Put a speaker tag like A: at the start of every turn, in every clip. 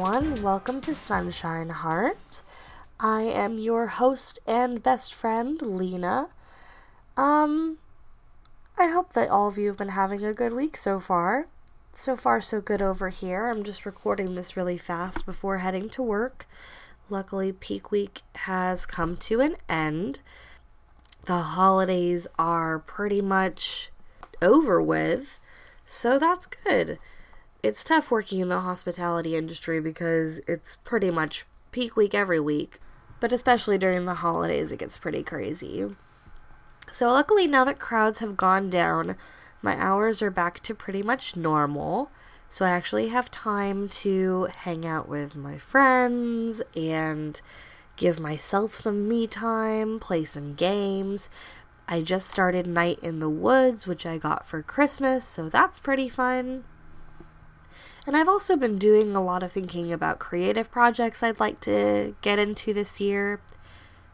A: welcome to Sunshine Heart. I am your host and best friend, Lena. Um, I hope that all of you have been having a good week so far. So far, so good over here. I'm just recording this really fast before heading to work. Luckily, peak week has come to an end. The holidays are pretty much over with, so that's good. It's tough working in the hospitality industry because it's pretty much peak week every week, but especially during the holidays, it gets pretty crazy. So, luckily, now that crowds have gone down, my hours are back to pretty much normal. So, I actually have time to hang out with my friends and give myself some me time, play some games. I just started Night in the Woods, which I got for Christmas, so that's pretty fun. And I've also been doing a lot of thinking about creative projects I'd like to get into this year.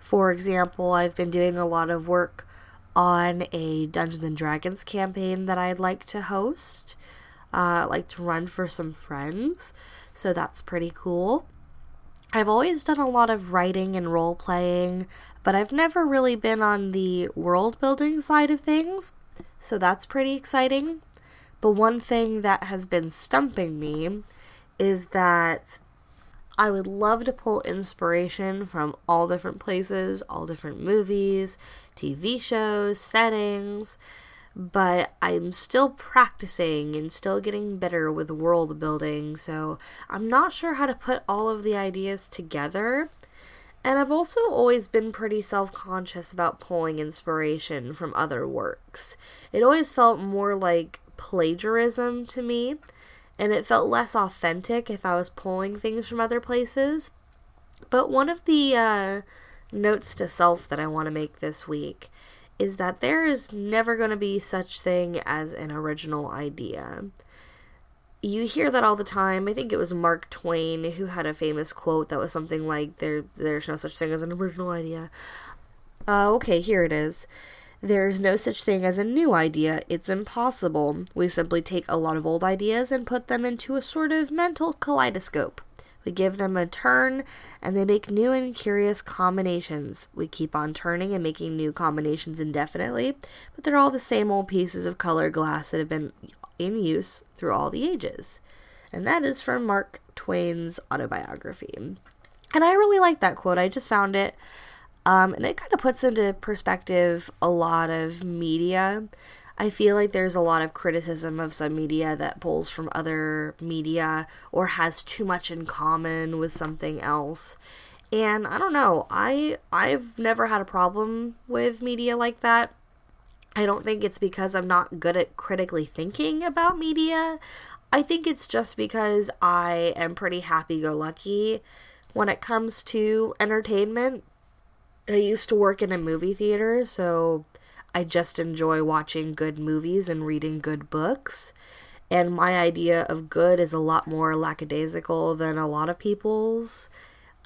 A: For example, I've been doing a lot of work on a Dungeons and Dragons campaign that I'd like to host, uh, like to run for some friends. So that's pretty cool. I've always done a lot of writing and role playing, but I've never really been on the world building side of things. So that's pretty exciting. But one thing that has been stumping me is that I would love to pull inspiration from all different places, all different movies, TV shows, settings, but I'm still practicing and still getting better with world building, so I'm not sure how to put all of the ideas together. And I've also always been pretty self conscious about pulling inspiration from other works. It always felt more like plagiarism to me, and it felt less authentic if I was pulling things from other places. But one of the uh, notes to self that I want to make this week is that there is never going to be such thing as an original idea. You hear that all the time. I think it was Mark Twain who had a famous quote that was something like there there's no such thing as an original idea. Uh, okay, here it is. There's no such thing as a new idea. It's impossible. We simply take a lot of old ideas and put them into a sort of mental kaleidoscope. We give them a turn and they make new and curious combinations. We keep on turning and making new combinations indefinitely, but they're all the same old pieces of colored glass that have been in use through all the ages. And that is from Mark Twain's autobiography. And I really like that quote. I just found it um, and it kind of puts into perspective a lot of media. I feel like there's a lot of criticism of some media that pulls from other media or has too much in common with something else. And I don't know, I I've never had a problem with media like that. I don't think it's because I'm not good at critically thinking about media. I think it's just because I am pretty happy go lucky when it comes to entertainment. I used to work in a movie theater, so I just enjoy watching good movies and reading good books. And my idea of good is a lot more lackadaisical than a lot of people's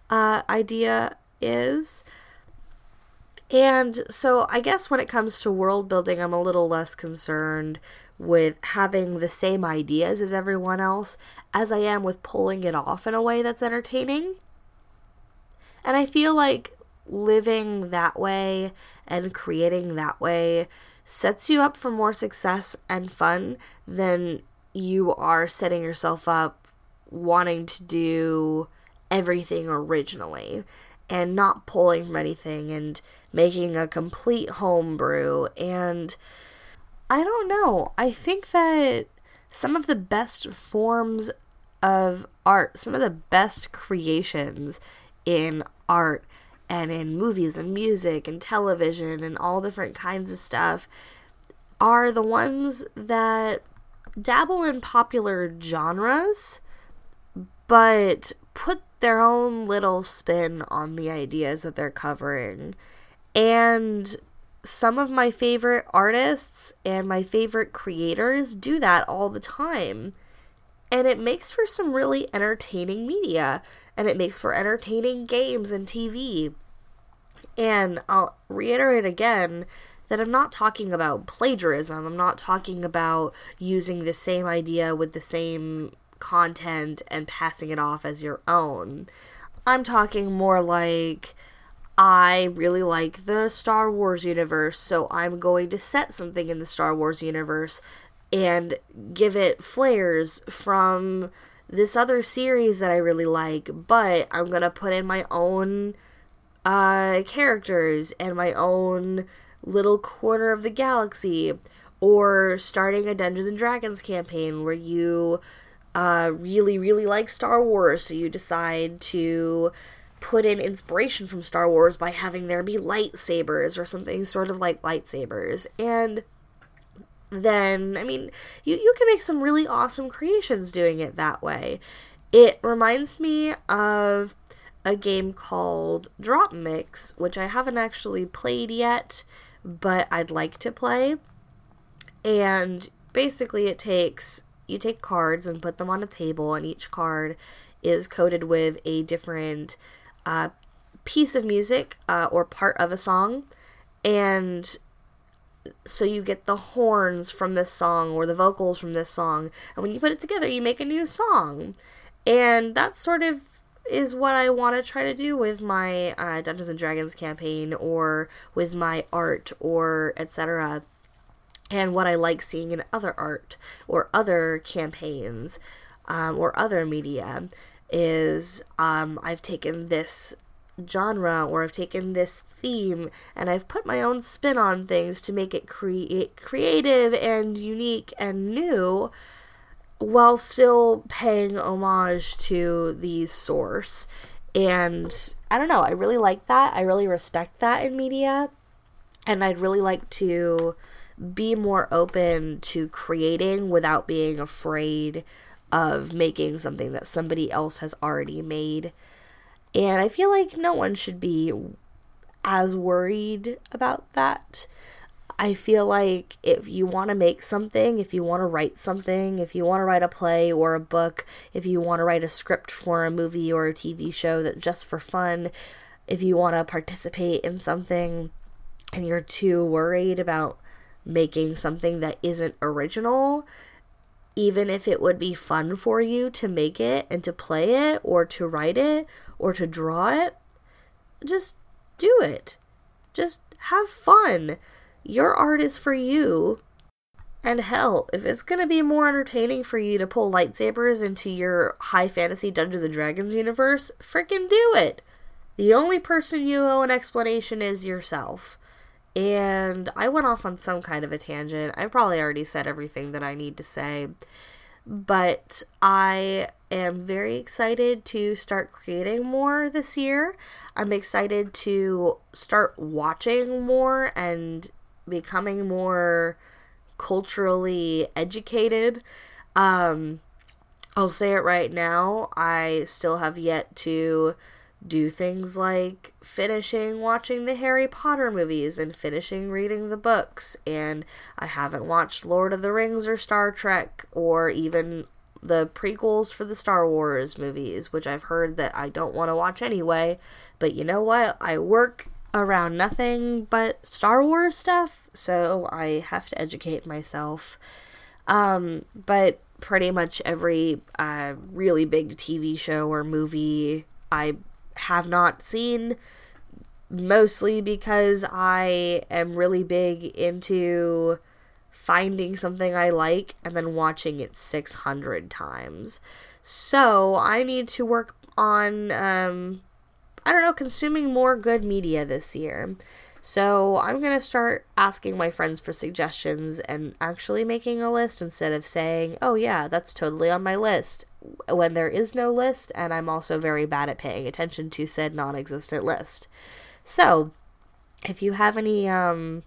A: uh, idea is. And so I guess when it comes to world building, I'm a little less concerned with having the same ideas as everyone else as I am with pulling it off in a way that's entertaining. And I feel like living that way and creating that way sets you up for more success and fun than you are setting yourself up wanting to do everything originally and not pulling from anything and making a complete homebrew and I don't know. I think that some of the best forms of art, some of the best creations in art and in movies and music and television and all different kinds of stuff are the ones that dabble in popular genres but put their own little spin on the ideas that they're covering. And some of my favorite artists and my favorite creators do that all the time. And it makes for some really entertaining media and it makes for entertaining games and TV. And I'll reiterate again that I'm not talking about plagiarism. I'm not talking about using the same idea with the same content and passing it off as your own. I'm talking more like I really like the Star Wars universe, so I'm going to set something in the Star Wars universe and give it flares from this other series that I really like, but I'm going to put in my own uh, characters and my own little corner of the galaxy or starting a Dungeons and Dragons campaign where you uh, really, really like Star Wars, so you decide to put in inspiration from Star Wars by having there be lightsabers or something sort of like lightsabers. And then, I mean, you, you can make some really awesome creations doing it that way. It reminds me of a game called DropMix, which I haven't actually played yet, but I'd like to play and basically it takes you take cards and put them on a table and each card is coated with a different uh, piece of music uh, or part of a song and so you get the horns from this song or the vocals from this song. And when you put it together you make a new song. And that sort of is what I want to try to do with my uh, Dungeons and Dragons campaign or with my art or etc and what I like seeing in other art or other campaigns um, or other media is um, I've taken this genre or I've taken this theme and I've put my own spin on things to make it create creative and unique and new while still paying homage to the source. And I don't know, I really like that. I really respect that in media. And I'd really like to be more open to creating without being afraid of making something that somebody else has already made. And I feel like no one should be as worried about that. I feel like if you want to make something, if you want to write something, if you want to write a play or a book, if you want to write a script for a movie or a TV show that just for fun, if you want to participate in something and you're too worried about making something that isn't original, even if it would be fun for you to make it and to play it or to write it or to draw it, just do it. Just have fun. Your art is for you. And hell, if it's gonna be more entertaining for you to pull lightsabers into your high fantasy Dungeons and Dragons universe, freaking do it! The only person you owe an explanation is yourself. And I went off on some kind of a tangent. I probably already said everything that I need to say. But I am very excited to start creating more this year. I'm excited to start watching more and becoming more culturally educated. Um, I'll say it right now. I still have yet to do things like finishing watching the Harry Potter movies and finishing reading the books. And I haven't watched Lord of the Rings or Star Trek or even the prequels for the Star Wars movies, which I've heard that I don't want to watch anyway. But you know what? I work around nothing but Star Wars stuff, so I have to educate myself. Um, but pretty much every uh, really big TV show or movie I have not seen, mostly because I am really big into finding something I like and then watching it 600 times. So I need to work on, um, I don't know, consuming more good media this year. So I'm going to start asking my friends for suggestions and actually making a list instead of saying, oh, yeah, that's totally on my list when there is no list, and I'm also very bad at paying attention to said non existent list. So if you have any um,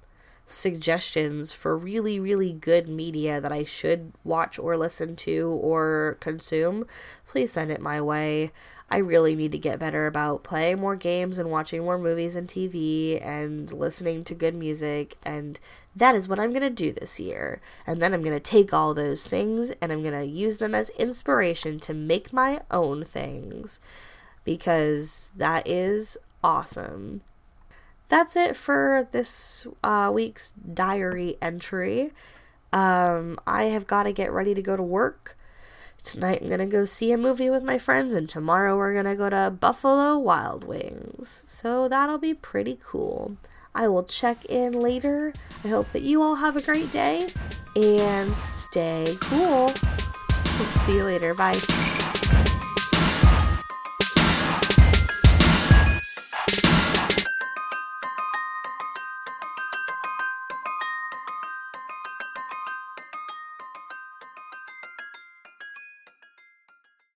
A: suggestions for really, really good media that I should watch or listen to or consume, please send it my way. I really need to get better about playing more games and watching more movies and TV and listening to good music. And that is what I'm going to do this year. And then I'm going to take all those things and I'm going to use them as inspiration to make my own things. Because that is awesome. That's it for this uh, week's diary entry. Um, I have got to get ready to go to work Tonight I'm gonna go see a movie with my friends, and tomorrow we're gonna go to Buffalo Wild Wings. So that'll be pretty cool. I will check in later. I hope that you all have a great day and stay cool. See you later. Bye.